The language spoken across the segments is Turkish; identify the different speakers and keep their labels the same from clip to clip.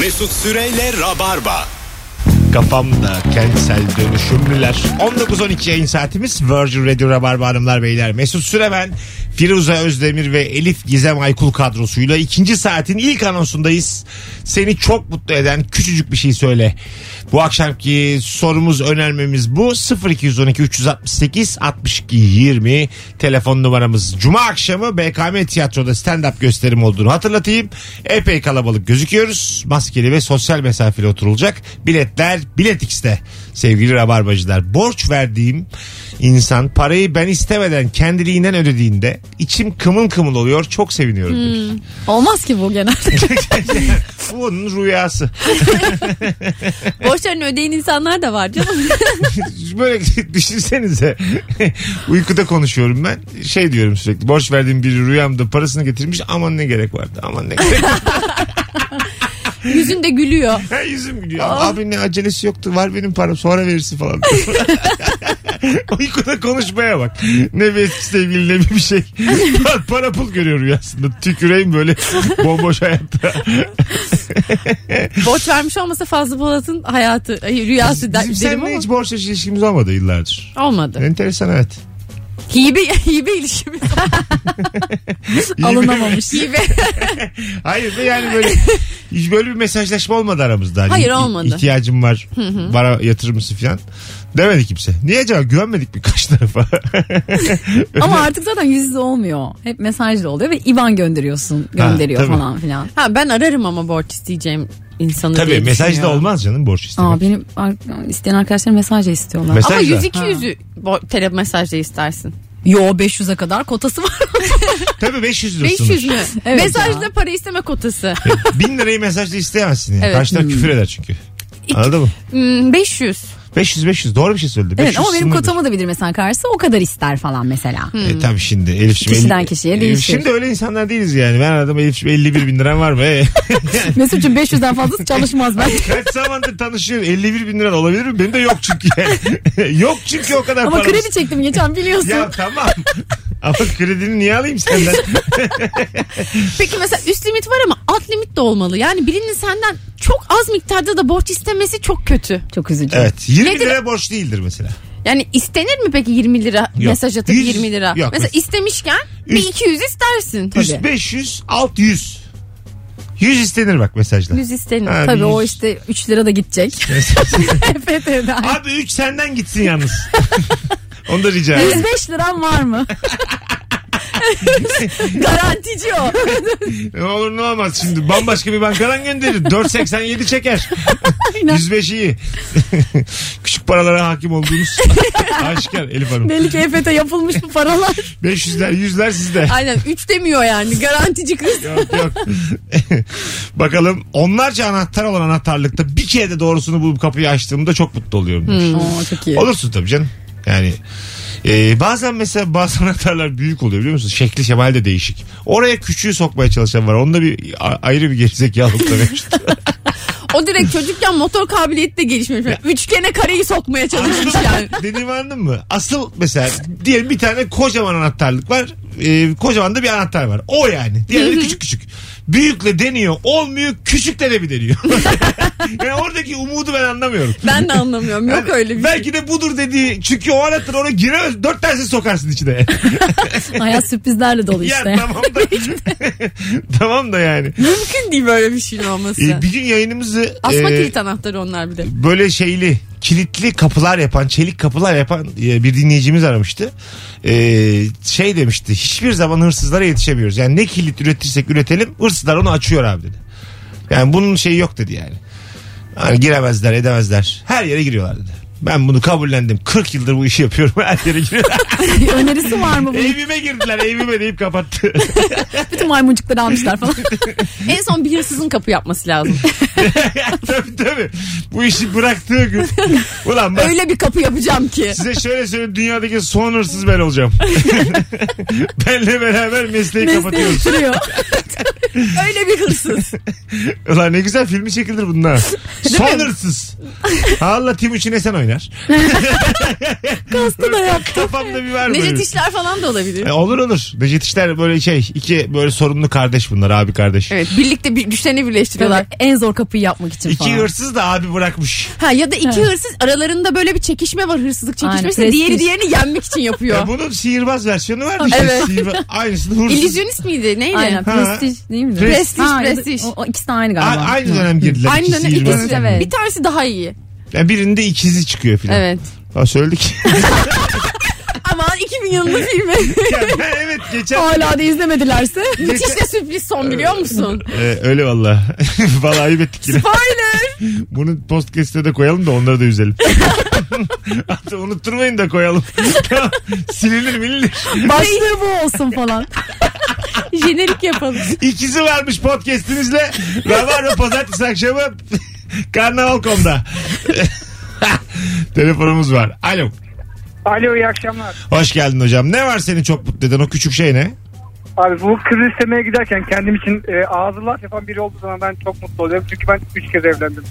Speaker 1: Mesut Süreyle Rabarba.
Speaker 2: Kafamda kentsel dönüşümlüler. 19-12 yayın saatimiz Virgin Radio Rabarba Hanımlar Beyler. Mesut Süremen, Firuze Özdemir ve Elif Gizem Aykul kadrosuyla ikinci saatin ilk anonsundayız. Seni çok mutlu eden küçücük bir şey söyle. Bu akşamki sorumuz önermemiz bu. 0212 368 62 20 telefon numaramız. Cuma akşamı BKM Tiyatro'da stand-up gösterim olduğunu hatırlatayım. Epey kalabalık gözüküyoruz. Maskeli ve sosyal mesafeli oturulacak. Biletler Bilet X'te sevgili rabarbacılar. Borç verdiğim insan parayı ben istemeden kendiliğinden ödediğinde içim kımıl kımıl oluyor. Çok seviniyorum demiş.
Speaker 3: Olmaz ki bu genelde.
Speaker 2: Bu onun rüyası.
Speaker 3: Borçlarını ödeyen insanlar da var canım.
Speaker 2: Böyle düşünsenize. Uykuda konuşuyorum ben. Şey diyorum sürekli. Borç verdiğim biri rüyamda parasını getirmiş. Aman ne gerek vardı. Aman ne gerek vardı.
Speaker 3: Yüzünde gülüyor.
Speaker 2: Ha, yüzüm gülüyor. Abi ne acelesi yoktu. Var benim param sonra verirsin falan. Uykuda konuşmaya bak. Ne bir eski sevgili ne bir şey. Para, para pul görüyor rüyasında. Tüküreyim böyle bomboş hayatta.
Speaker 3: Borç vermiş olmasa Fazlı Polat'ın hayatı, ay, rüyası der,
Speaker 2: Bizim
Speaker 3: derim
Speaker 2: seninle
Speaker 3: ama
Speaker 2: hiç borç ilişkimiz olmadı yıllardır.
Speaker 3: olmadı.
Speaker 2: Enteresan evet.
Speaker 3: Hibe, hibe ilişkimiz. Alınamamış. Hibe.
Speaker 2: Hayır be yani böyle hiç böyle bir mesajlaşma olmadı aramızda. Hani
Speaker 3: Hayır,
Speaker 2: i-
Speaker 3: olmadı.
Speaker 2: İhtiyacım var. Bana yatırır mısın falan. Demedi kimse. Niye acaba güvenmedik mi kaç tarafa?
Speaker 4: Ama artık zaten yüz yüze olmuyor. Hep mesajla oluyor ve IBAN gönderiyorsun. Gönderiyor
Speaker 2: tabii.
Speaker 4: falan filan.
Speaker 3: Ha, ben ararım ama borç isteyeceğim insanı
Speaker 2: Tabii
Speaker 3: diye
Speaker 2: mesajda
Speaker 3: düşünüyorum.
Speaker 2: olmaz canım borç istemek.
Speaker 4: Aa, benim ar- isteyen arkadaşlarım mesajla istiyorlar.
Speaker 2: Mesaj-
Speaker 3: Ama
Speaker 2: Mesajla.
Speaker 3: 100 200'ü bo- tele mesajda istersin.
Speaker 4: Yo 500'e kadar kotası var.
Speaker 2: Tabii 500 lira
Speaker 3: 500 mü?
Speaker 4: Evet
Speaker 3: mesajda
Speaker 4: ya.
Speaker 3: para isteme kotası.
Speaker 2: Bin lirayı mesajda isteyemezsin. Yani.
Speaker 3: Evet.
Speaker 2: Karşı taraf küfür eder çünkü. Anladın mı?
Speaker 3: Hmm, 500.
Speaker 2: 500 500 doğru bir şey söyledi.
Speaker 4: evet
Speaker 2: 500
Speaker 4: ama benim kotamı da bilir mesela karşısı o kadar ister falan mesela.
Speaker 2: E, tabii şimdi Elif'ciğim.
Speaker 4: Kişiden
Speaker 2: elli-
Speaker 4: kişiye değişir.
Speaker 2: Şimdi öyle insanlar değiliz yani. Ben aradım Elif'ciğim 51 bin liram var mı? E,
Speaker 4: Mesut'cum 500'den fazlası çalışmaz ben.
Speaker 2: Kaç zamandır tanışıyoruz 51 bin liran olabilir mi? Benim de yok çünkü yani. yok çünkü o kadar
Speaker 4: Ama
Speaker 2: paramız.
Speaker 4: kredi çektim geçen biliyorsun.
Speaker 2: Ya tamam. Ama kredini niye alayım senden?
Speaker 3: Peki mesela üst limit var ama alt limit de olmalı. Yani birinin senden çok az miktarda da borç istemesi çok kötü.
Speaker 4: Çok üzücü.
Speaker 2: evet 20
Speaker 3: Nedir?
Speaker 2: lira borç değildir mesela.
Speaker 3: Yani istenir mi peki 20 lira mesaj atıp
Speaker 2: Yüz-
Speaker 3: 20 lira?
Speaker 2: yok.
Speaker 3: Mesela istemişken bir
Speaker 2: Üst-
Speaker 3: 200 istersin.
Speaker 2: Üst 500 alt 100. 100 istenir bak mesajla.
Speaker 3: 100 istenir.
Speaker 2: Ha,
Speaker 4: Tabii
Speaker 2: bir
Speaker 4: o
Speaker 2: yüz.
Speaker 4: işte 3 lira da gidecek. EFT'den.
Speaker 2: Abi 3 senden gitsin yalnız. Onu da rica ederim.
Speaker 4: 105 liram var mı? Garantici o.
Speaker 2: Ne olur ne olmaz şimdi bambaşka bir bankadan gönderir. 4.87 çeker. 105 iyi. Küçük paralara hakim olduğunuz aşikar Elif Hanım.
Speaker 4: Belli ki EFT yapılmış bu paralar.
Speaker 2: 500'ler 100'ler sizde.
Speaker 3: Aynen 3 demiyor yani garantici kız.
Speaker 2: Yok yok. Bakalım onlarca anahtar olan anahtarlıkta bir kere de doğrusunu bulup kapıyı açtığımda çok mutlu oluyorum. demiş.
Speaker 4: Oo, çok iyi.
Speaker 2: Olursun tabii canım. Yani e, bazen mesela bazı anahtarlar büyük oluyor biliyor musun? Şekli şemali de değişik. Oraya küçüğü sokmaya çalışan var. Onda bir a- ayrı bir gerizekalılık da mevcut.
Speaker 3: O direkt çocukken motor kabiliyeti de gelişmiş. Üçgene kareyi sokmaya çalışmış yani.
Speaker 2: Dediğimi anladın mı? Asıl mesela diyelim bir tane kocaman anahtarlık var. E, kocaman da bir anahtar var. O yani. Diğerleri küçük küçük. Büyükle deniyor. Olmuyor. Küçükle de bir deniyor. yani oradaki umudu ben anlamıyorum.
Speaker 3: Ben de anlamıyorum. Yok
Speaker 2: Yani
Speaker 3: öyle bir şey.
Speaker 2: Belki de budur dediği. Çünkü o anahtar ona giremez. Dört tanesini sokarsın içine.
Speaker 4: Hayat sürprizlerle dolu
Speaker 2: ya
Speaker 4: işte.
Speaker 2: tamam da. tamam da yani.
Speaker 3: Mümkün değil böyle bir şeyin olması.
Speaker 2: Ee, bir gün yayınımızı
Speaker 3: Asma
Speaker 2: e,
Speaker 3: kilit anahtarı onlar bir de.
Speaker 2: böyle şeyli kilitli kapılar yapan çelik kapılar yapan e, bir dinleyicimiz aramıştı. Ee, şey demişti hiçbir zaman hırsızlara yetişemiyoruz. Yani ne kilit üretirsek üretelim hırsızlar onu açıyor abi dedi. Yani bunun şeyi yok dedi yani. Hani giremezler edemezler her yere giriyorlar dedi. Ben bunu kabullendim. 40 yıldır bu işi yapıyorum. Her yere giriyorlar.
Speaker 4: Önerisi var mı bunun?
Speaker 2: evime girdiler. Evime deyip kapattı.
Speaker 4: Bütün maymuncukları almışlar falan.
Speaker 3: En son bir hırsızın kapı yapması lazım.
Speaker 2: tabii tabii. Bu işi bıraktığı gün. Ulan bak
Speaker 3: Öyle bir kapı yapacağım ki.
Speaker 2: Size şöyle söyleyeyim dünyadaki son hırsız ben olacağım. Benle beraber mesleği
Speaker 4: Mesleği
Speaker 2: kapatıyoruz.
Speaker 3: Öyle bir hırsız.
Speaker 2: Ulan ne güzel filmi çekilir bunlar. Son hırsız. Allah Timuçin Esen oynar.
Speaker 4: Kastı da yaptı.
Speaker 2: Kafamda bir var böyle.
Speaker 3: Necdet İşler falan da olabilir.
Speaker 2: E, olur olur. Necdet İşler böyle şey iki böyle sorumlu kardeş bunlar abi kardeş.
Speaker 3: Evet birlikte bir güçlerini birleştiriyorlar.
Speaker 4: En zor kapıyı yapmak için
Speaker 2: İki
Speaker 4: falan.
Speaker 2: hırsız da abi bırakmış.
Speaker 3: Ha ya da iki
Speaker 4: Evet.
Speaker 3: hırsız aralarında böyle bir çekişme var hırsızlık
Speaker 4: Aynen,
Speaker 3: çekişmesi.
Speaker 4: prestij.
Speaker 3: Diğeri diğerini yenmek için yapıyor.
Speaker 2: Ya bunun sihirbaz versiyonu vardı işte.
Speaker 3: Evet.
Speaker 2: Sihirbaz, aynısını hırsız.
Speaker 3: İllüzyonist miydi? Neydi?
Speaker 4: Aynen
Speaker 2: Ha.
Speaker 4: prestij değil mi?
Speaker 2: Prestij,
Speaker 4: Ha, ya da-
Speaker 3: prestij.
Speaker 4: O, o ikisi de aynı
Speaker 2: A-
Speaker 4: galiba.
Speaker 2: aynı dönem girdiler.
Speaker 3: Aynı
Speaker 2: iki
Speaker 3: dönem
Speaker 2: sihirbaz.
Speaker 3: ikisi de.
Speaker 4: Evet.
Speaker 3: Bir tanesi daha iyi.
Speaker 2: Ya birinde ikizi çıkıyor filan.
Speaker 3: Evet.
Speaker 2: Ha söyledik.
Speaker 3: Ama 2000 yılında filmi.
Speaker 2: ya ben evet geçen
Speaker 4: Hala da izlemedilerse.
Speaker 3: Müthiş de sürpriz son biliyor musun?
Speaker 2: Ee, öyle valla. valla ayıp ettik yine.
Speaker 3: Spoiler.
Speaker 2: Bunu podcast'e de koyalım da onları da üzelim. Hatta unutturmayın da koyalım. Tamam. Silinir milinir.
Speaker 4: Başlığı bu olsun falan.
Speaker 3: Jenerik yapalım.
Speaker 2: İkizi varmış podcast'imizle. Rabarba pazartesi akşamı Karnaval.com'da. Telefonumuz var. Alo.
Speaker 5: Alo iyi akşamlar.
Speaker 2: Hoş geldin hocam. Ne var seni çok mutlu eden o küçük şey ne?
Speaker 5: Abi bu kız istemeye giderken kendim için e, ağzı laf yapan biri olduğu zaman ben çok mutlu oluyorum. Çünkü ben 3 kez evlendim.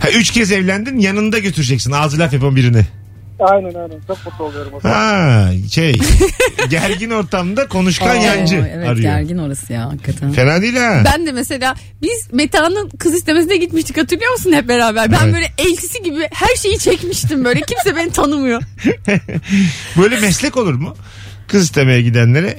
Speaker 2: Ha, üç kez evlendin yanında götüreceksin ağzı laf yapan birini.
Speaker 5: Aynen aynen çok mutlu oluyorum o zaman.
Speaker 2: Ha şey gergin ortamda konuşkan
Speaker 4: Oo,
Speaker 2: yancı
Speaker 4: evet
Speaker 2: arıyor.
Speaker 4: gergin orası ya hakikaten.
Speaker 2: Fena değil ha.
Speaker 3: Ben de mesela biz Meta'nın kız istemesine gitmiştik hatırlıyor musun hep beraber? Ben
Speaker 2: Evet.
Speaker 3: böyle eltisi gibi her şeyi çekmiştim böyle. Kimse beni tanımıyor.
Speaker 2: Böyle meslek olur mu? Kız istemeye gidenlere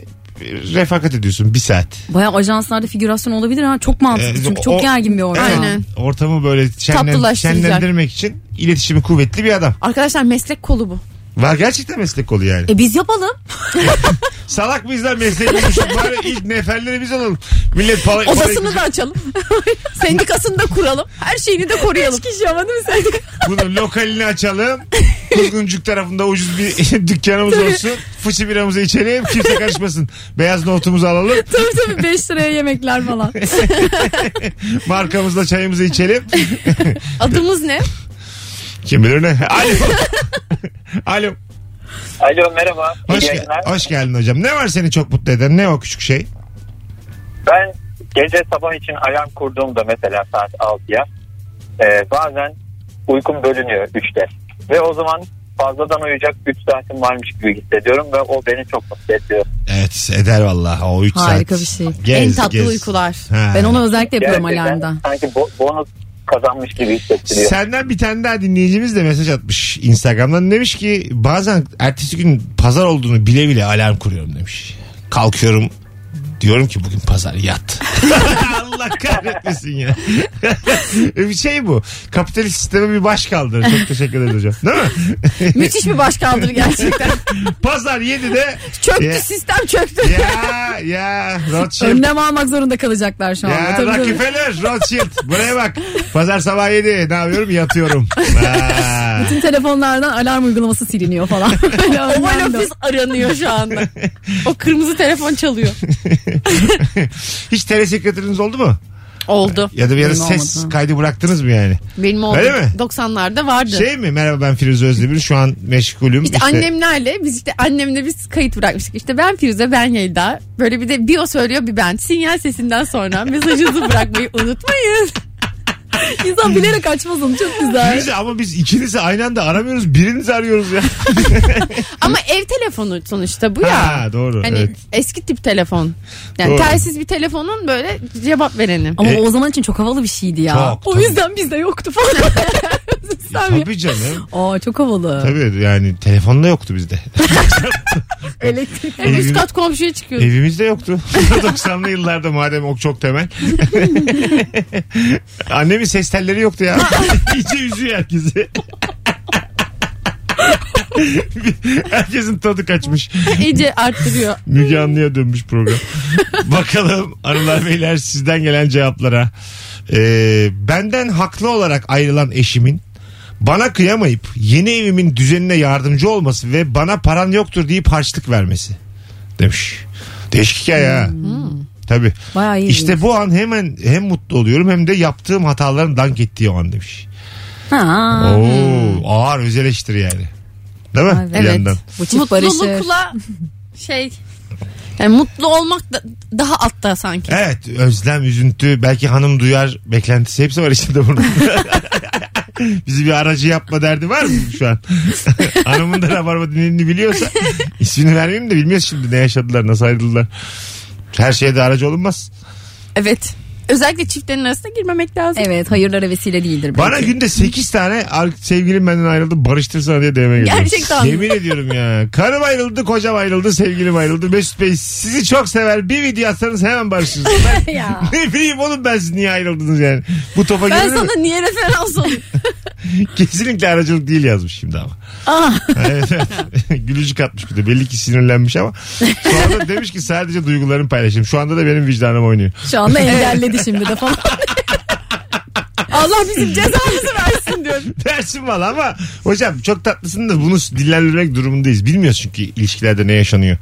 Speaker 2: refakat ediyorsun bir saat.
Speaker 4: Baya ajanslarda figürasyon olabilir ha. Çok mantıklı
Speaker 2: Ee,
Speaker 4: çünkü
Speaker 2: o-
Speaker 4: çok gergin bir ortam.
Speaker 3: Aynen.
Speaker 2: Ortamı böyle şenlen,
Speaker 3: Tatlılaştıracak.
Speaker 2: şenlendirmek için iletişimi kuvvetli bir adam.
Speaker 3: Arkadaşlar meslek kolu bu.
Speaker 2: Var gerçekten meslek oluyor yani.
Speaker 4: E biz yapalım.
Speaker 2: Salak mıyız lan meslek bulmuşuz. Bari ilk neferleri biz olalım. Millet para, para-
Speaker 3: Odasını da açalım. Sendikasını da kuralım. Her şeyini de koruyalım.
Speaker 4: kişi ama değil mi sendika?
Speaker 2: Bunun lokalini açalım. Kuzguncuk tarafında ucuz bir dükkanımız olsun. Fıçı biramızı içelim. Kimse karışmasın. Beyaz notumuzu alalım.
Speaker 4: tabii tabii 5 liraya yemekler falan.
Speaker 2: Markamızla çayımızı içelim.
Speaker 3: Adımız ne?
Speaker 2: Kim bilir ne? Alo. Alo.
Speaker 6: Alo merhaba.
Speaker 2: Hoş,
Speaker 6: yayınlar.
Speaker 2: hoş geldin hocam. Ne var seni çok mutlu eden? Ne o küçük şey?
Speaker 6: Ben gece sabah için alarm kurduğumda mesela saat 6'ya e, bazen uykum bölünüyor 3'te. Ve o zaman fazladan uyuyacak 3 saatim varmış gibi hissediyorum ve o beni çok mutlu ediyor.
Speaker 2: Evet eder vallahi o 3 saat.
Speaker 4: Harika bir şey.
Speaker 2: Gez,
Speaker 3: en tatlı
Speaker 2: gez.
Speaker 3: uykular.
Speaker 2: Ha.
Speaker 4: Ben onu özellikle yapıyorum
Speaker 6: Gerçekten
Speaker 4: alarmda.
Speaker 6: sanki bo- bonus kazanmış gibi hissettiriyor.
Speaker 2: Senden bir tane daha dinleyicimiz de mesaj atmış Instagram'dan. Demiş ki bazen ertesi gün pazar olduğunu bile bile alarm kuruyorum demiş. Kalkıyorum diyorum ki bugün pazar yat. Allah kahretmesin ya. bir şey bu. Kapitalist sisteme bir baş kaldırır. Çok teşekkür ederim hocam. Değil mi?
Speaker 3: Müthiş bir başkaldırı gerçekten.
Speaker 2: pazar 7'de
Speaker 3: Çöktü
Speaker 2: Ya.
Speaker 3: sistem çöktü.
Speaker 2: ya ya Rothschild
Speaker 4: Önlem almak zorunda kalacaklar şu anda.
Speaker 2: Ya
Speaker 4: Tabii, tabii.
Speaker 2: Rockefeller, Rothschild. Buraya bak. Pazar sabah 7. Ne yapıyorum? Yatıyorum. Ha.
Speaker 4: Bütün telefonlardan alarm uygulaması siliniyor falan.
Speaker 3: Oval ofis aranıyor şu anda. O kırmızı telefon çalıyor.
Speaker 2: Hiç telesekreteriniz oldu mu?
Speaker 3: Oldu.
Speaker 2: Ya da bir ara
Speaker 4: Benim
Speaker 2: ses
Speaker 4: olmadı.
Speaker 2: kaydı bıraktınız mı yani?
Speaker 3: Benim oldu.
Speaker 2: Öyle mi?
Speaker 3: 90'larda vardı.
Speaker 2: Şey mi? Merhaba ben Firuze Özdemir. Şu an meşgulüm.
Speaker 3: İşte, annemlerle biz işte annemle biz kayıt bırakmıştık. İşte ben Firuze ben Yelda. Böyle bir de bir o söylüyor bir ben. Sinyal sesinden sonra mesajınızı bırakmayı unutmayın.
Speaker 4: İnsan bilerek açmaz onu çok güzel.
Speaker 2: Firuze ama biz ikinizi aynı anda aramıyoruz. Birinizi arıyoruz ya.
Speaker 3: Ama ev telefonu sonuçta bu ya.
Speaker 2: ha doğru.
Speaker 3: Hani
Speaker 2: evet.
Speaker 3: eski tip telefon. Yani
Speaker 2: Doğru.
Speaker 3: telsiz bir telefonun böyle cevap vereni.
Speaker 4: Ama
Speaker 2: E-
Speaker 4: o zaman için çok havalı bir şeydi ya.
Speaker 2: Çok,
Speaker 4: o
Speaker 2: tabii.
Speaker 4: yüzden bizde yoktu falan. Sen mi?
Speaker 2: Tabii canım.
Speaker 4: Aa çok havalı.
Speaker 2: Tabii yani telefonda yoktu bizde.
Speaker 4: Elektrik.
Speaker 3: Hem üst kat komşuya çıkıyor.
Speaker 2: Evimizde yoktu. 90'lı yıllarda madem o çok temel. Annemin ses telleri yoktu ya. İyice üzüyor herkesi. Herkesin tadı kaçmış.
Speaker 3: İyice arttırıyor.
Speaker 2: Müge Anlı'ya dönmüş program. Bakalım hanımlar beyler sizden gelen cevaplara. Ee, benden haklı olarak ayrılan eşimin bana kıyamayıp yeni evimin düzenine yardımcı olması ve bana paran yoktur deyip harçlık vermesi demiş. Değişik hikaye ha. Tabii.
Speaker 4: Bayağı iyi.
Speaker 2: İşte bu an hemen hem mutlu oluyorum hem de yaptığım hataların dank ettiği o an demiş.
Speaker 4: Ha.
Speaker 2: Oo, ağır öz eleştiri yani. Değil mi?
Speaker 4: Evet.
Speaker 2: Bir yandan.
Speaker 4: Bu çift.
Speaker 3: Mutlulukla şey yani mutlu olmak da, daha altta sanki.
Speaker 2: Evet özlem, üzüntü, belki hanım duyar beklentisi hepsi var içinde bunun. Bizi bir aracı yapma derdi var mı şu an? Hanımın da rabarba dinlediğini biliyorsa ismini vermeyeyim de bilmiyoruz şimdi ne yaşadılar nasıl ayrıldılar. Her şeye de aracı olunmaz.
Speaker 3: Evet. Özellikle çiftlerin arasına girmemek lazım.
Speaker 4: Evet hayırlara vesile değildir belki.
Speaker 2: Bana günde 8 tane ar- sevgilim benden ayrıldı barıştırsana diye DM geliyor.
Speaker 4: Gerçekten mi?
Speaker 2: Yemin ediyorum ya. Karım ayrıldı, kocam ayrıldı, sevgilim ayrıldı. Mesut Bey sizi çok sever. Bir video atsanız hemen barışırız. Ben,
Speaker 4: Ya.
Speaker 2: ne bileyim oğlum ben siz niye ayrıldınız yani. Bu topa
Speaker 3: Ben
Speaker 2: girer mi?
Speaker 3: sana niye referans olayım?
Speaker 2: Kesinlikle aracılık değil yazmış şimdi ama.
Speaker 4: Ah,
Speaker 2: Evet, evet. Gülücük atmış bir de. Belli ki sinirlenmiş ama. Sonra demiş ki sadece duygularımı paylaşayım. Şu anda da benim vicdanım oynuyor.
Speaker 4: şu anda engelledi şimdi de falan.
Speaker 3: Allah bizim cezamızı versin diyorum.
Speaker 2: Dersin valla ama hocam çok tatlısın da bunu dillendirmek durumundayız. Bilmiyoruz çünkü ilişkilerde ne yaşanıyor.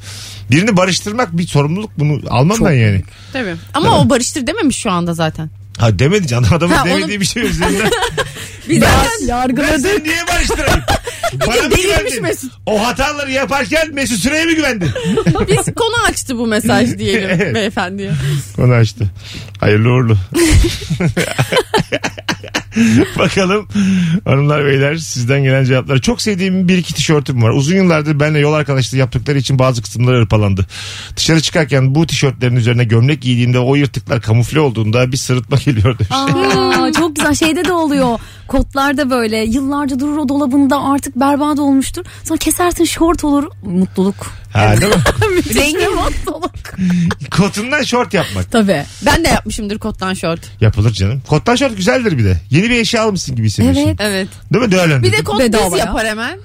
Speaker 2: Birini barıştırmak bir sorumluluk bunu almam ben yani.
Speaker 3: Tabii. Ama o barıştır dememiş şu anda zaten.
Speaker 2: Ha demedi canım adamın
Speaker 3: Ha,
Speaker 2: demediği
Speaker 3: onu-
Speaker 2: bir şey üzerinden.
Speaker 3: Biz
Speaker 2: ben,
Speaker 3: zaten
Speaker 2: ben
Speaker 4: Yargıladık.
Speaker 2: seni niye barıştırayım? Bana mı
Speaker 3: delirmiş
Speaker 2: güvendin?
Speaker 3: Mesut.
Speaker 2: O hataları yaparken Mesut Süre'ye mi güvendin?
Speaker 3: biz konu açtı bu mesaj diyelim
Speaker 2: Evet.
Speaker 3: beyefendiye.
Speaker 2: Konu açtı. Hayırlı uğurlu. Bakalım hanımlar beyler sizden gelen cevaplar. Çok sevdiğim bir iki tişörtüm var. Uzun yıllardır benimle yol arkadaşlığı yaptıkları için bazı kısımları hırpalandı. Dışarı çıkarken bu tişörtlerin üzerine gömlek giydiğimde o yırtıklar kamufle olduğunda bir sırıtma geliyor demiş.
Speaker 4: Aa, çok güzel şeyde de oluyor. Kotlarda böyle yıllarca durur o dolabında artık berbat olmuştur. Sonra kesersin şort olur. Mutluluk.
Speaker 2: Ha değil mi?
Speaker 3: Rengi
Speaker 4: Mutluluk.
Speaker 2: Kotundan şort yapmak.
Speaker 4: Tabii.
Speaker 3: Ben de yapmışımdır kottan şort.
Speaker 2: Yapılır canım. Kottan şort güzeldir bir de. Yeni bir eşya almışsın gibi hissediyorsun.
Speaker 4: Evet.
Speaker 3: Evet.
Speaker 2: Değil mi? Değerlendir.
Speaker 3: Bir de kot
Speaker 4: Bedava
Speaker 3: bez
Speaker 4: ya.
Speaker 3: yapar hemen.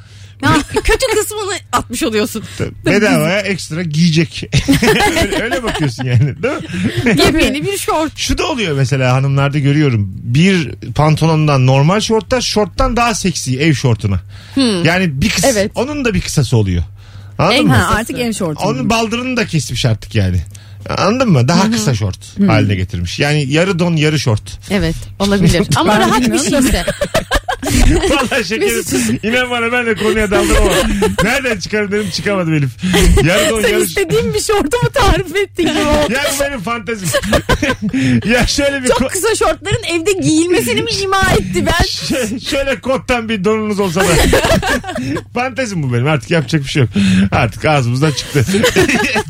Speaker 3: Kötü kısmını atmış oluyorsun.
Speaker 2: Bedavaya ekstra giyecek. öyle, öyle bakıyorsun yani değil mi?
Speaker 3: Yepyeni bir şort.
Speaker 2: Şu da oluyor mesela hanımlarda görüyorum. Bir pantolondan normal şortlar şorttan daha seksi ev şortuna. Yani bir kısa,
Speaker 3: Evet.
Speaker 2: onun da bir kısası oluyor. Anladın
Speaker 3: En
Speaker 2: mı?
Speaker 4: Ha, artık ev şortu.
Speaker 2: Onun baldırını da kesmiş artık yani. Anladın mı? Daha kısa şort haline getirmiş. Yani yarı don yarı şort.
Speaker 3: Evet olabilir. Ama rahat bir şeyse.
Speaker 2: Vallahi şekerim. İnan bana ben de konuya daldım ama nereden çıkarım dedim çıkamadım Elif. Yarı don
Speaker 3: Sen
Speaker 2: yarı
Speaker 3: istediğin bir şortu mu tarif ettin gibi oldu?
Speaker 2: Ya bu benim fantezim. ya şöyle bir
Speaker 3: Çok kısa şortların evde giyilmesini mi ima etti ben?
Speaker 2: Ş- şöyle kottan bir donunuz olsa da. Fantezim bu benim artık yapacak bir şey yok. Artık ağzımızdan çıktı.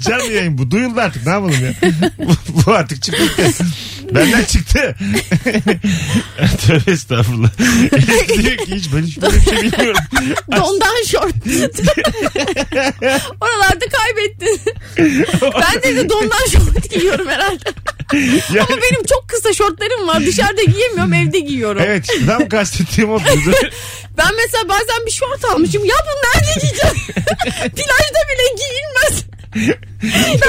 Speaker 2: Canlı yayın bu. Duyuldu artık ne yapalım ya. bu, bu artık çıktı. Benden çıktı. Tövbe estağfurullah. Diyor ki hiç ben hiç böyle bir şey bilmiyorum.
Speaker 3: Dondan şort. Oralarda kaybettin. ben de, de dondan şort giyiyorum herhalde.
Speaker 2: Yani,
Speaker 3: Ama benim çok kısa şortlarım var. Dışarıda giyemiyorum evde giyiyorum.
Speaker 2: evet işte tam kastettiğim o.
Speaker 3: Ben mesela bazen bir şort almışım. Ya bunu nerede giyeceğim? Plajda bile giyilmez.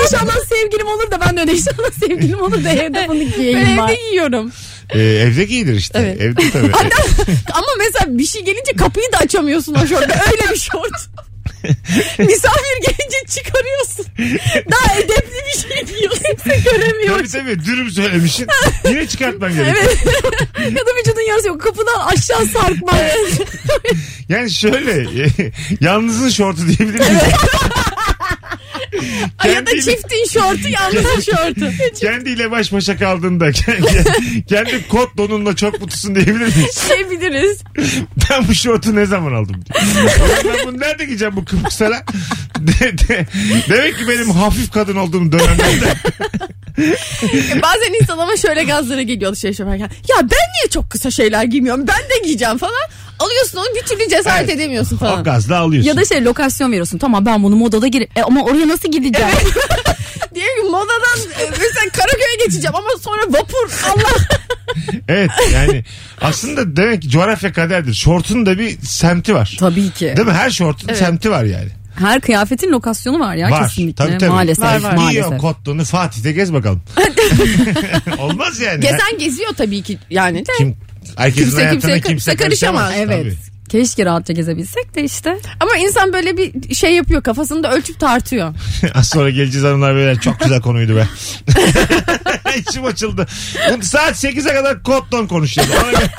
Speaker 4: İnşallah sevgilim olur da ben de öyle inşallah sevgilim olur da evde bunu
Speaker 3: Ben
Speaker 4: giyeyim
Speaker 3: evde
Speaker 4: var.
Speaker 3: giyiyorum.
Speaker 2: Ee, evde giyilir işte.
Speaker 3: Evet.
Speaker 2: Evde tabii.
Speaker 3: Ama mesela bir şey gelince kapıyı da açamıyorsun o şortta. Öyle bir şort. Misafir gelince çıkarıyorsun. Daha edepli bir şey giyiyorsun. Kimse göremiyor.
Speaker 2: tabii tabii dürüm söylemişsin. Yine çıkartman gerekiyor.
Speaker 3: Evet.
Speaker 4: Ya da vücudun yarısı yok. Kapıdan aşağı sarkma.
Speaker 2: Yani şöyle yalnızın şortu diyebilir miyiz?
Speaker 3: ya da çiftin şortu yalnızın şortu.
Speaker 2: Kendiyle baş başa kaldığında kendi, kendi kot donunla çok mutlusun diyebilir miyiz?
Speaker 3: Şey biliriz.
Speaker 2: Ben bu şortu ne zaman aldım? Ben bunu nerede giyeceğim bu kıpıksara? De, de, demek ki benim hafif kadın olduğum dönemlerde.
Speaker 3: Bazen insan ama şöyle gazlara geliyor alışveriş yaparken. Ya ben niye çok kısa şeyler giymiyorum? Ben de giyeceğim falan. Alıyorsun onu bir türlü cesaret
Speaker 2: Evet.
Speaker 3: edemiyorsun
Speaker 2: O
Speaker 3: falan.
Speaker 2: gazla alıyorsun.
Speaker 4: ya da şey lokasyon veriyorsun. Tamam ben bunu modada gir. E, ama oraya nasıl gideceğim?
Speaker 3: Diyelim ki modadan e, mesela Karaköy'e geçeceğim ama sonra vapur Allah.
Speaker 2: Evet yani aslında demek ki coğrafya kaderdir. Şortun da bir semti var.
Speaker 4: Tabii ki.
Speaker 2: Değil mi? Her şortun
Speaker 3: Evet.
Speaker 2: semti var yani.
Speaker 4: Her kıyafetin lokasyonu var ya
Speaker 2: var.
Speaker 4: kesinlikle.
Speaker 2: Tabii, tabii.
Speaker 4: Maalesef.
Speaker 3: Var, var.
Speaker 2: O
Speaker 4: Maalesef.
Speaker 2: kot donu Fatih'te gez bakalım. Olmaz yani.
Speaker 3: Gezen geziyor tabii ki yani de.
Speaker 2: Kim, herkesin
Speaker 3: Kimse
Speaker 2: hayatına kimse,
Speaker 3: kimse karışamaz.
Speaker 2: karışamaz.
Speaker 4: Evet. Keşke rahatça gezebilsek de işte.
Speaker 3: Ama insan böyle bir şey yapıyor kafasında ölçüp tartıyor.
Speaker 2: Tabii. Az sonra geleceğiz hanımlar beyler. Çok güzel konuydu be. İçim açıldı. Saat 8'e kadar kot don konuşuyoruz. Ona göre,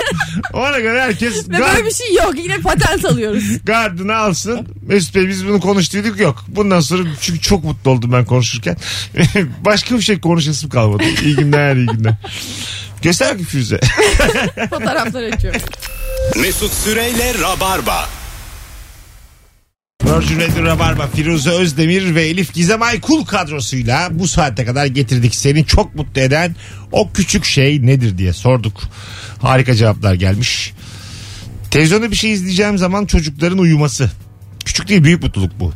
Speaker 2: ona göre herkes
Speaker 3: Ve böyle bir şey yok yine patent alıyoruz.
Speaker 2: gardını alsın. Mesut Bey biz bunu konuştuyduk yok. Bundan sonra çünkü çok mutlu oldum ben konuşurken. Başka bir şey konuşasım kalmadı. İyi günler iyi günler. Göster bakayım Firuze.
Speaker 3: Fotoğraflar açıyor.
Speaker 1: Mesut Süreyle Rabarba.
Speaker 2: Virgin Radio Rabarba, Firuze Özdemir ve Elif Gizem Aykul kadrosuyla bu saate kadar getirdik. Seni çok mutlu eden o küçük şey nedir diye sorduk. Harika cevaplar gelmiş. Televizyonda bir şey izleyeceğim zaman çocukların uyuması. Küçük değil büyük mutluluk bu.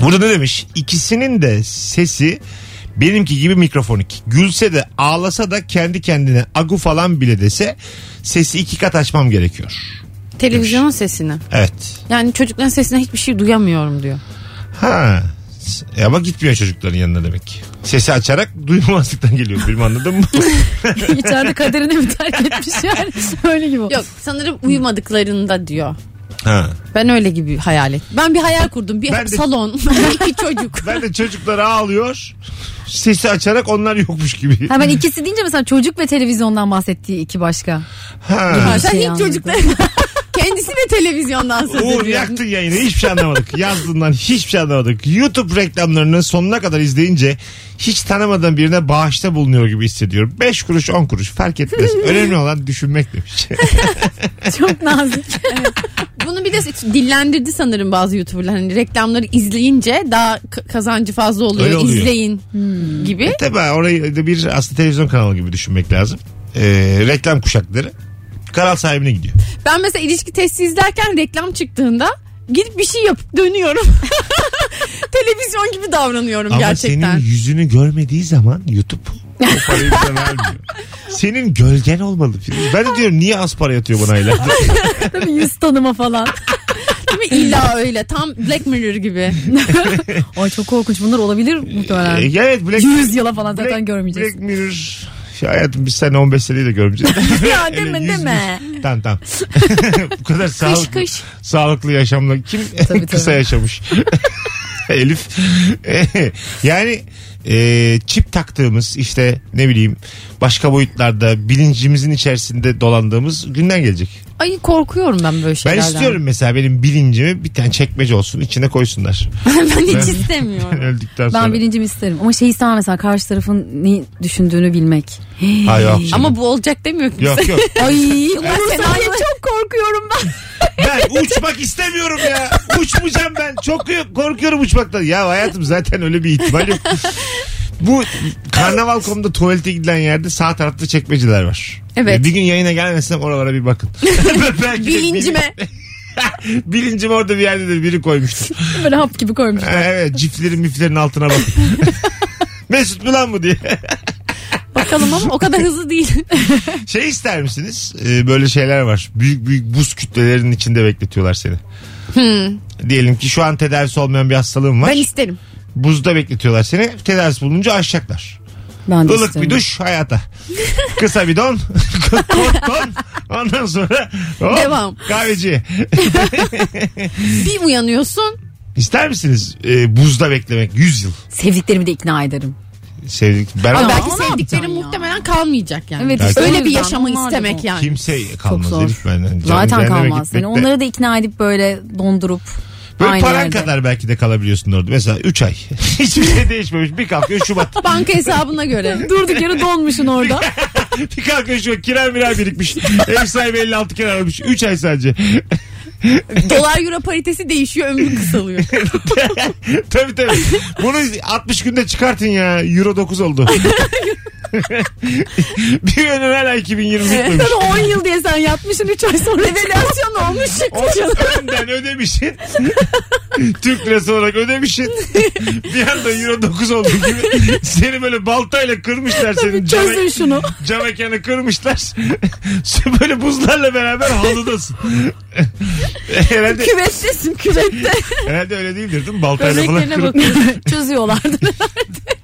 Speaker 2: Burada ne demiş? İkisinin de sesi benimki gibi mikrofonik. Gülse de ağlasa da kendi kendine agu falan bile dese sesi iki kat açmam gerekiyor.
Speaker 3: Televizyonun sesini.
Speaker 2: Evet.
Speaker 3: Yani çocukların sesine hiçbir şey duyamıyorum diyor.
Speaker 2: Ha. E ama gitmiyor çocukların yanına demek. Sesi açarak duymamazlıktan geliyor film anladın mı?
Speaker 4: İçeride kaderini mi terk etmiş yani? Öyle gibi.
Speaker 3: Yok sanırım uyumadıklarında diyor.
Speaker 2: Ha.
Speaker 3: Ben öyle gibi hayal et. Ben bir hayal kurdum. Bir
Speaker 2: Ben de-
Speaker 3: salon, iki çocuk.
Speaker 2: Ben de çocuklar ağlıyor. Sesi açarak onlar yokmuş gibi.
Speaker 4: Ha ben ikisi deyince mesela çocuk ve televizyondan bahsettiği iki başka.
Speaker 2: Ha.
Speaker 3: Ha, sen
Speaker 4: şey anladım.
Speaker 3: çocuklar. Kendisi de televizyondan söz
Speaker 2: Uğur
Speaker 3: ediyor.
Speaker 2: yaktın yayını hiçbir şey anlamadık. Yazdığından hiçbir şey anlamadık. YouTube reklamlarını sonuna kadar izleyince hiç tanımadığım birine bağışta bulunuyor gibi hissediyorum. 5 kuruş 10 kuruş fark etmez. Önemli olan düşünmek demiş.
Speaker 4: Çok nazik.
Speaker 3: Bunu bir de dillendirdi sanırım bazı YouTuber'lar. Hani reklamları izleyince daha kazancı fazla oluyor.
Speaker 2: Öyle oluyor.
Speaker 3: İzleyin gibi.
Speaker 2: Tabii orayı da bir aslında televizyon kanalı gibi düşünmek lazım. Ee, reklam kuşakları kanal sahibine gidiyor.
Speaker 3: Ben mesela ilişki testi izlerken reklam çıktığında gidip bir şey yapıp dönüyorum. Televizyon gibi davranıyorum
Speaker 2: Ama
Speaker 3: gerçekten.
Speaker 2: senin yüzünü görmediği zaman YouTube o parayı bize vermiyor. Senin gölgen olmalı. Ben de diyorum niye az para yatıyor bana aylarda?
Speaker 4: Tabii yüz tanıma falan.
Speaker 3: Değil mi? İlla öyle. Tam Black Mirror gibi.
Speaker 4: Ay çok korkunç bunlar olabilir muhtemelen.
Speaker 2: Ee, evet Black,
Speaker 4: 100 yıla falan zaten
Speaker 2: Black,
Speaker 4: görmeyeceğiz.
Speaker 2: Black Mirror. Şu hayatım biz seninle 15 seneyi de görmeyeceğiz.
Speaker 3: ya deme
Speaker 2: yüz
Speaker 3: deme.
Speaker 2: yüz. Tamam tamam. Bu kadar sağlıklı,
Speaker 3: kış.
Speaker 2: sağlıklı yaşamla kim
Speaker 4: Tabii,
Speaker 2: kısa
Speaker 4: tabii.
Speaker 2: yaşamış. Elif. yani e, çip taktığımız işte ne bileyim başka boyutlarda bilincimizin içerisinde dolandığımız günden gelecek.
Speaker 3: Ay korkuyorum ben böyle
Speaker 2: Ben
Speaker 3: şeylerden.
Speaker 2: istiyorum mesela benim bilincimi bir tane çekmece olsun içine koysunlar.
Speaker 3: ben hiç
Speaker 2: Ben
Speaker 3: istemiyorum.
Speaker 2: öldükten sonra.
Speaker 4: Ben bilincimi isterim. Ama şey istemem mesela karşı tarafın ne düşündüğünü bilmek.
Speaker 2: Ha, yok.
Speaker 3: Ama bu olacak demiyor ki.
Speaker 2: Yok yok.
Speaker 4: Ay
Speaker 3: Ben senaryo çok ben.
Speaker 2: Ben uçmak istemiyorum ya. Uçmayacağım ben. Çok korkuyorum uçmaktan. Ya hayatım zaten öyle bir ihtimal yok. Bu karnaval.com'da tuvalete gidilen yerde sağ tarafta çekmeceler var.
Speaker 3: Evet.
Speaker 2: Bir gün yayına gelmesem oralara bir bakın. Belki
Speaker 3: Bilincime.
Speaker 2: Bilincim orada bir yerdedir biri koymuştur.
Speaker 4: böyle hap gibi koymuş.
Speaker 2: Ha, evet ciflerin miflerin altına bakın. Mesut mu lan bu diye.
Speaker 3: Bakalım ama o kadar hızlı değil.
Speaker 2: Şey ister misiniz? Ee, böyle şeyler var. Büyük büyük buz kütlelerinin içinde bekletiyorlar seni. Diyelim ki şu an tedavisi olmayan bir hastalığın var.
Speaker 3: ben isterim.
Speaker 2: Buzda bekletiyorlar seni. Tedavisi bulunca aşacaklar.
Speaker 4: Ben de
Speaker 2: Ilık
Speaker 4: isterim.
Speaker 2: bir duş hayata. Kısa bir don. Kot don. Ondan sonra hop,
Speaker 3: Devam.
Speaker 2: kahveci.
Speaker 3: Bir uyanıyorsun.
Speaker 2: İster misiniz e, buzda beklemek 100 yıl?
Speaker 4: Sevdiklerimi de ikna ederim.
Speaker 2: Sevdik. Ben
Speaker 3: Ama
Speaker 4: Ama
Speaker 3: belki
Speaker 4: ne yapacaksın ya?
Speaker 3: muhtemelen kalmayacak yani.
Speaker 4: Evet,
Speaker 2: işte
Speaker 3: Öyle bir
Speaker 4: yüzden
Speaker 3: yaşamı
Speaker 4: onlar da
Speaker 3: istemek yani.
Speaker 2: kimse kalmaz
Speaker 4: zor.
Speaker 2: herif benden. Canım
Speaker 4: Zaten
Speaker 2: cehenneme
Speaker 4: kalmaz. Yani onları da ikna edip böyle dondurup
Speaker 2: Böyle
Speaker 4: aynı
Speaker 2: paran
Speaker 4: yerde.
Speaker 2: kadar belki de kalabiliyorsun orada. Mesela 3 ay. Hiçbir şey değişmemiş. Bir kalkıyor Şubat.
Speaker 3: Banka hesabına göre.
Speaker 4: Durduk yere donmuşsun orada.
Speaker 2: bir kalkıyor Şubat. Kira mirar birikmiş. Ev sahibi 56 kere aramış. 3 ay sadece.
Speaker 3: Dolar euro paritesi değişiyor ömrü kısalıyor.
Speaker 2: tabii tabii. Bunu 60 günde çıkartın ya. Euro 9 oldu. bir önüm hala 2020 bitmemiş.
Speaker 4: Tabii 10 yıl diye sen yatmışsın 3 ay sonra.
Speaker 3: Revelasyon olmuş çıkmış.
Speaker 2: Onu önden ödemişsin. Türk lirası olarak ödemişsin. bir anda euro 9 oldu gibi. Seni böyle baltayla kırmışlar senin cam,
Speaker 4: Çözün şunu.
Speaker 2: cam ekanı kırmışlar. Sen böyle buzlarla beraber halıdasın. herhalde,
Speaker 3: Küvettesin küvette.
Speaker 2: herhalde öyle değildir değil mi? Baltayla falan kırıp.
Speaker 3: bakıyorum.
Speaker 4: Çözüyorlardı herhalde.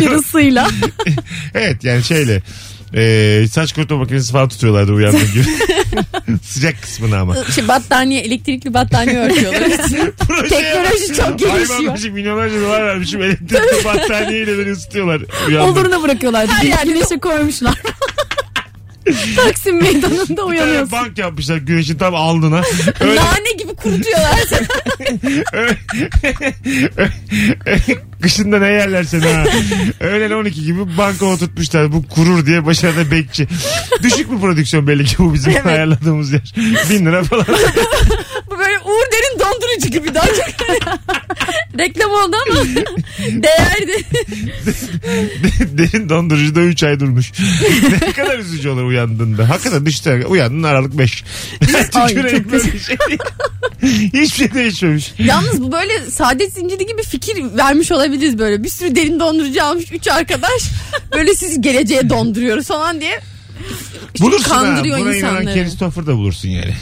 Speaker 4: Yarısıyla.
Speaker 2: Evet yani şeyle. E, saç kurutma makinesi falan tutuyorlardı uyandığın gibi. Sıcak kısmını ama.
Speaker 3: Şey, battaniye, elektrikli battaniye örtüyorlar. Teknoloji çok gelişiyor.
Speaker 2: Hayvan milyonlarca dolar vermişim. Elektrikli battaniyeyle beni ısıtıyorlar. Uyandım.
Speaker 4: Oluruna bırakıyorlardı.
Speaker 3: Her yerde
Speaker 4: Güneşe koymuşlar. Taksim meydanında
Speaker 2: Bir tane
Speaker 4: uyanıyorsun.
Speaker 2: bank yapmışlar güneşin tam alnına. Öyle,
Speaker 3: Nane gibi kurutuyorlar seni.
Speaker 2: kışında ne yerler seni ha. Öğlen 12 gibi banka oturtmuşlar. Bu kurur diye başarıda bekçi. Düşük bir prodüksiyon belli ki bu bizim ayarladığımız yer. Bin lira falan.
Speaker 3: Dondurucu gibi daha çok.
Speaker 4: Reklam oldu ama değerdi.
Speaker 2: Derin dondurucuda 3 ay durmuş. ne kadar üzücü olur uyandığında. Hakikaten işte uyandın Aralık 5. Tüküreyim böyle bir şey. Hiçbir şey değişmemiş.
Speaker 3: Yalnız bu böyle saadet zinciri gibi fikir vermiş olabiliriz böyle. Bir sürü derin dondurucu almış üç arkadaş. Böyle sizi geleceğe donduruyoruz falan diye. İşte
Speaker 2: Bulursun
Speaker 3: kandırıyor
Speaker 2: ha. Buna inanan
Speaker 3: insanları.
Speaker 2: Christopher da bulursun yani.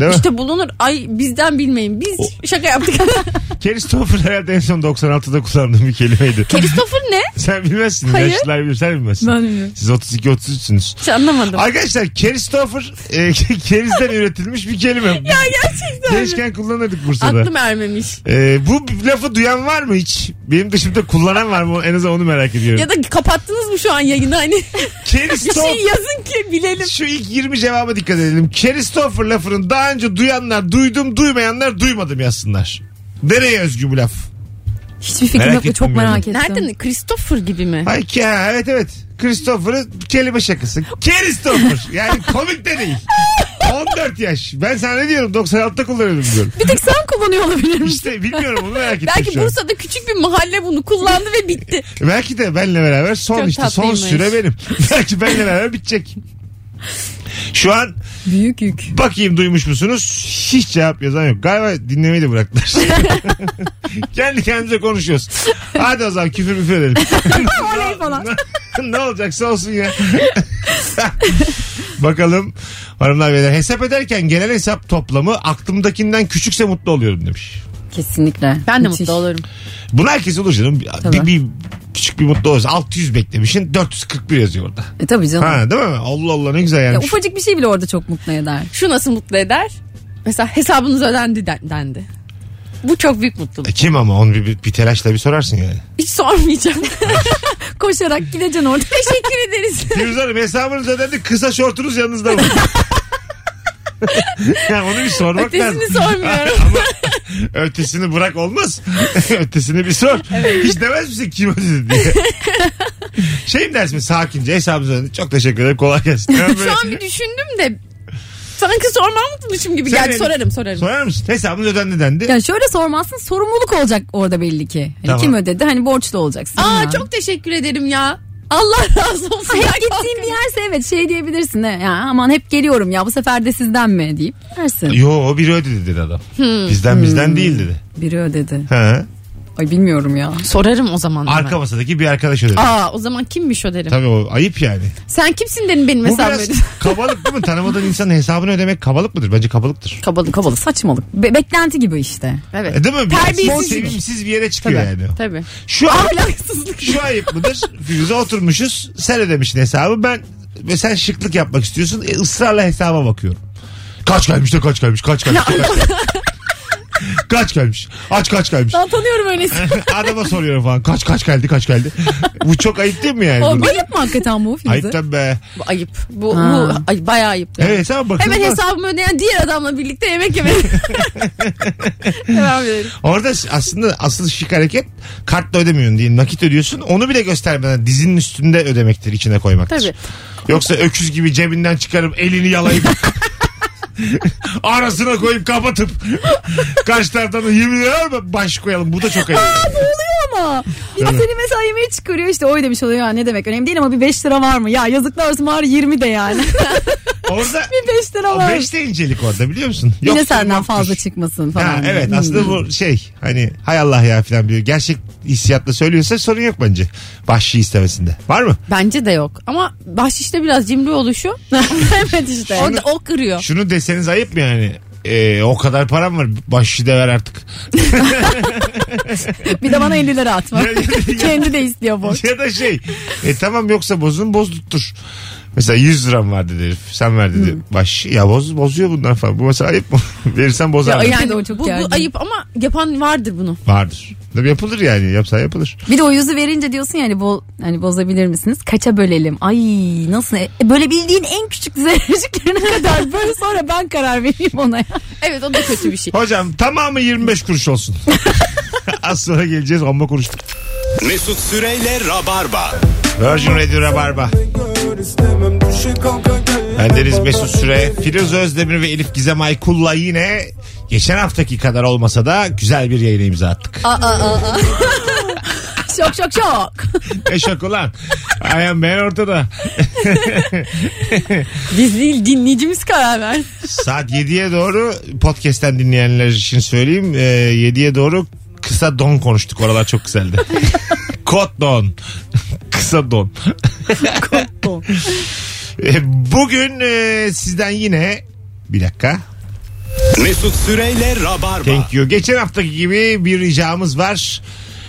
Speaker 2: Değil mi?
Speaker 3: İşte bulunur. Ay bizden bilmeyin. Biz şaka yaptık.
Speaker 2: Christopher herhalde en son 96'da kullandığım bir kelimeydi.
Speaker 3: Christopher ne?
Speaker 2: Sen bilmezsin.
Speaker 3: Hayır.
Speaker 2: Yaşlılar bilir. Sen bilmezsin.
Speaker 4: Ben bilmiyorum.
Speaker 2: Siz 32-33'sünüz.
Speaker 3: Hiç anlamadım.
Speaker 2: Arkadaşlar Christopher e, kerizden üretilmiş bir kelime.
Speaker 3: Ya gerçekten?
Speaker 2: Gençken kullanırdık Bursa'da.
Speaker 3: Aklım ermemiş.
Speaker 2: E, bu lafı duyan var mı hiç? Benim dışımda kullanan var mı? En azından onu merak ediyorum.
Speaker 3: Ya da kapattınız mı şu an yayını hani? bir
Speaker 2: Christopher.
Speaker 3: şey yazın ki bilelim.
Speaker 2: Şu ilk 20 cevaba dikkat edelim. Christopher lafını daha önce duyanlar duydum duymayanlar duymadım yazsınlar. Nereye özgü bu laf?
Speaker 4: Hiçbir fikrim
Speaker 2: Merak
Speaker 4: yok ve
Speaker 2: ettim
Speaker 4: çok merak ettim.
Speaker 3: Nereden? Christopher gibi mi?
Speaker 2: Ay ki ha, evet evet. Christopher'ı kelime şakası. Christopher. Yani komik de değil. 14 yaş. Ben sana ne diyorum 96'da kullanıyordum diyorum.
Speaker 4: Bir tek sen kullanıyor olabilir misin?
Speaker 2: İşte bilmiyorum onu merak ettim
Speaker 3: Belki
Speaker 2: şu an.
Speaker 3: Bursa'da küçük bir mahalle bunu kullandı ve bitti.
Speaker 2: Belki de benle beraber son
Speaker 3: Çok
Speaker 2: işte son
Speaker 3: tatlıymış.
Speaker 2: süre benim. Belki benle beraber bitecek. Şu an
Speaker 4: Büyük yük.
Speaker 2: bakayım duymuş musunuz? Hiç cevap yazan yok. Galiba dinlemeyi de bıraktılar. Kendi kendimize konuşuyoruz. Hadi o zaman küfür müfür edelim.
Speaker 4: Oley falan.
Speaker 2: ne olacaksa olsun ya. Bakalım hanımlar beyler hesap ederken genel hesap toplamı aklımdakinden küçükse mutlu oluyorum demiş.
Speaker 4: Kesinlikle.
Speaker 3: Ben de
Speaker 4: Müthiş.
Speaker 3: mutlu olurum.
Speaker 2: Buna herkes olur canım. Bir,
Speaker 4: Tabii.
Speaker 2: bir küçük bir mutlu olursa 600 beklemişsin 441 yazıyor orada.
Speaker 4: E tabii canım.
Speaker 2: Ha değil mi? Allah Allah ne güzel
Speaker 4: Ya,
Speaker 2: yani.
Speaker 4: ufacık bir şey bile orada çok mutlu eder.
Speaker 3: Şu nasıl mutlu eder? Mesela hesabınız ödendi den- dendi. Bu çok büyük mutluluk.
Speaker 2: E, Kim ama onu bir, bir, bir telaşla bir sorarsın yani.
Speaker 3: Hiç sormayacağım.
Speaker 4: Koşarak gideceksin orada.
Speaker 3: Teşekkür ederiz.
Speaker 2: Firuze Hanım hesabınız ödendi kısa şortunuz yanınızda mı? ya onu bir sormak lazım.
Speaker 3: Ötesini sormuyorum.
Speaker 2: Ama ötesini bırak olmaz. ötesini bir sor. Hiç demez misin kim ödedi diye. şey mi dersin sakince hesabınız ödendi. Çok teşekkür ederim kolay gelsin. Böyle-
Speaker 3: Şu an bir düşündüm de sanki sormamışmışım gibi
Speaker 2: Sen
Speaker 3: geldi.
Speaker 2: ne-
Speaker 3: Sorarım sorarım.
Speaker 2: Sorar mısın? Hesabınız ödendi dendi.
Speaker 4: Yani şöyle sormazsın sorumluluk olacak orada belli ki. Hani
Speaker 2: Tamam.
Speaker 4: Kim ödedi? Hani borçlu olacaksın.
Speaker 3: Aa
Speaker 4: ya.
Speaker 3: çok teşekkür ederim ya. Allah razı olsun.
Speaker 4: Ha,
Speaker 3: Ya,
Speaker 4: hep gittiğin bir yerse evet şey diyebilirsin. He. Ya, aman hep geliyorum ya bu sefer de sizden mi deyip dersin.
Speaker 2: Yo biri ödedi dedi adam. Bizden bizden değil dedi.
Speaker 4: Biri ödedi.
Speaker 2: Ha.
Speaker 4: Ay bilmiyorum ya.
Speaker 3: Sorarım o zaman. da
Speaker 2: Arka masadaki bir arkadaş ödedi.
Speaker 3: Aa o zaman kimmiş o derim.
Speaker 2: Tabii o ayıp yani.
Speaker 3: Sen kimsin dedim benim
Speaker 2: Bu
Speaker 3: hesabımı
Speaker 2: biraz
Speaker 3: ödedin.
Speaker 2: kabalık değil mi? Tanımadığın insanın hesabını ödemek kabalık mıdır? Bence kabalıktır.
Speaker 3: Kabalık.
Speaker 4: Kabalı saçmalık. Be- beklenti gibi işte.
Speaker 3: Evet.
Speaker 2: E değil mi? Biraz
Speaker 3: Terbiyesizlik.
Speaker 2: Sevimsiz bir yere çıkıyor
Speaker 3: Tabii.
Speaker 2: yani. o.
Speaker 3: Tabii.
Speaker 2: Şu an,
Speaker 3: Ahlaksızlık.
Speaker 2: şu ayıp mıdır? Firuze oturmuşuz. Sen ödemişsin hesabı. Ben ve sen şıklık yapmak istiyorsun. E, ısrarla hesaba bakıyorum. Kaç gelmiş de kaç gelmiş kaç gelmiş. de kaç, kaç gelmiş. Aç kaç gelmiş.
Speaker 3: Ben tanıyorum öylesi.
Speaker 2: Adama soruyorum falan. Kaç kaç geldi kaç geldi. Bu çok ayıp değil mi yani?
Speaker 4: O
Speaker 2: Bu?
Speaker 4: ayıp mı hakikaten bu Firuze?
Speaker 2: Ayıp tabii be.
Speaker 3: Bu ayıp. Bu,
Speaker 4: Ha.
Speaker 3: bu ay, bayağı ayıp. yani.
Speaker 2: Evet hesaba bakılmaz.
Speaker 3: Hemen hesabımı ödeyen diğer adamla birlikte yemek yemek. Devam edelim.
Speaker 2: Orada aslında asıl şık hareket kartla ödemiyorsun diye nakit ödüyorsun. Onu bile göstermeden dizinin üstünde ödemektir içine koymaktır.
Speaker 3: Tabii.
Speaker 2: Yoksa öküz gibi cebinden çıkarıp elini yalayıp arasına koyup kapatıp karşı taraftan da 20 lira mı baş koyalım. Bu da çok ayıp.
Speaker 4: ama. Bir
Speaker 2: Evet.
Speaker 4: seni mesela yemeğe çıkarıyor işte oy demiş oluyor ya ne demek önemli değil ama bir 5 lira var mı? Ya yazıklar olsun bari 20 de yani.
Speaker 2: Orada
Speaker 4: bir 5 lira var.
Speaker 2: 5 de incelik orada biliyor musun?
Speaker 4: Yine
Speaker 2: Yoktur,
Speaker 4: senden
Speaker 2: yoktur.
Speaker 4: fazla çıkmasın falan.
Speaker 2: Ha, evet
Speaker 4: Hmm.
Speaker 2: aslında bu şey hani hay Allah ya falan diyor. Gerçek hissiyatla söylüyorsa sorun yok bence. Bahşişi istemesinde. Var mı?
Speaker 3: Bence de yok. Ama bahşişte biraz cimri oluşu.
Speaker 4: evet işte.
Speaker 3: Orada o kırıyor.
Speaker 2: Şunu deseniz ayıp mı yani? Ee, o kadar param var bahşişi de ver artık.
Speaker 4: Bir de bana 50 lira atma. Kendi de istiyor borç.
Speaker 2: ya da şey e, tamam yoksa bozun bozdurtur. Mesela 100 liram var dedi herif. Sen ver dedi. Baş ya boz, bozuyor bunlar falan. Bu mesela ayıp mı? Verirsen bozar.
Speaker 3: Ya
Speaker 2: mı?
Speaker 3: yani
Speaker 4: o çok
Speaker 3: bu, bu
Speaker 4: gergin.
Speaker 3: ayıp ama yapan vardır bunu.
Speaker 2: Vardır. Tabii yapılır yani. Yapsa yapılır.
Speaker 4: Bir de o yüzü verince diyorsun yani bo hani bozabilir misiniz? Kaça bölelim? Ay nasıl? E, böyle bildiğin en küçük zerreciklerine kadar böyle sonra ben karar vereyim ona ya.
Speaker 3: Evet o da kötü bir şey.
Speaker 2: Hocam tamamı 25 kuruş olsun. Az sonra geleceğiz. Amma konuştuk.
Speaker 1: Mesut Süreyle Rabarba.
Speaker 2: Virgin Radio Rabarba. Bendeniz Mesut Süre, Firuze Özdemir ve Elif Gizem Aykul'la yine geçen haftaki kadar olmasa da güzel bir yayına imza attık.
Speaker 4: Şok şok şok.
Speaker 2: ne şok ulan. Ayhan ben ortada.
Speaker 3: Biz değil dinleyicimiz karar ver.
Speaker 2: Saat 7'ye doğru podcast'ten dinleyenler için söyleyeyim. Ee, 7'ye doğru kısa don konuştuk. Oralar çok güzeldi. Kot don. kısa don.
Speaker 3: Don.
Speaker 2: Ee, Bugün e, sizden yine bir dakika.
Speaker 1: Mesut Süreyle Rabarba.
Speaker 2: Thank you. Geçen haftaki gibi bir ricamız var.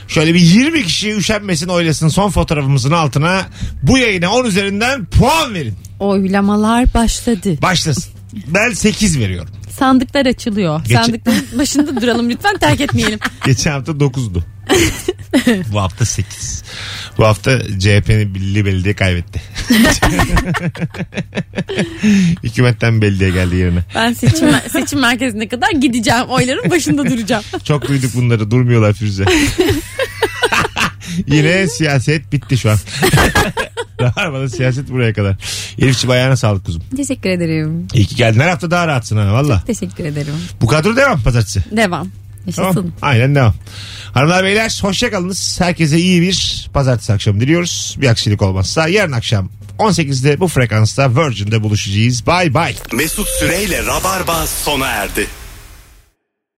Speaker 2: Şöyle bir 20 kişi üşenmesin oylasın son fotoğrafımızın altına bu yayına 10 üzerinden puan verin.
Speaker 3: Oylamalar başladı.
Speaker 2: Başlasın. Ben 8 veriyorum.
Speaker 3: Sandıklar açılıyor.
Speaker 2: Geç-
Speaker 3: Sandıkların başında duralım lütfen terk etmeyelim.
Speaker 2: Geçen hafta 9'du. Bu hafta 8. Bu hafta CHP'nin Belediye kaybetti. Hükümetten belediye geldi yerine.
Speaker 3: Ben seçim, seçim merkezine kadar gideceğim. Oyların başında duracağım.
Speaker 2: Çok duyduk bunları. Durmuyorlar Firuze. Yine siyaset bitti şu an. Rabarba'da siyaset buraya kadar. Elif'ciğim ayağına sağlık kuzum.
Speaker 4: Teşekkür ederim.
Speaker 2: İyi ki geldin. Her hafta daha rahatsın ha valla.
Speaker 4: Teşekkür ederim.
Speaker 2: Bu kadro devam pazartesi.
Speaker 3: Devam.
Speaker 4: Yaşasın.
Speaker 2: Tamam. Aynen devam. Hanımlar beyler hoşçakalınız. Herkese iyi bir pazartesi akşamı diliyoruz. Bir aksilik olmazsa yarın akşam 18'de bu frekansta Virgin'de buluşacağız. Bye bye.
Speaker 1: Mesut Süreyle Rabarba sona erdi.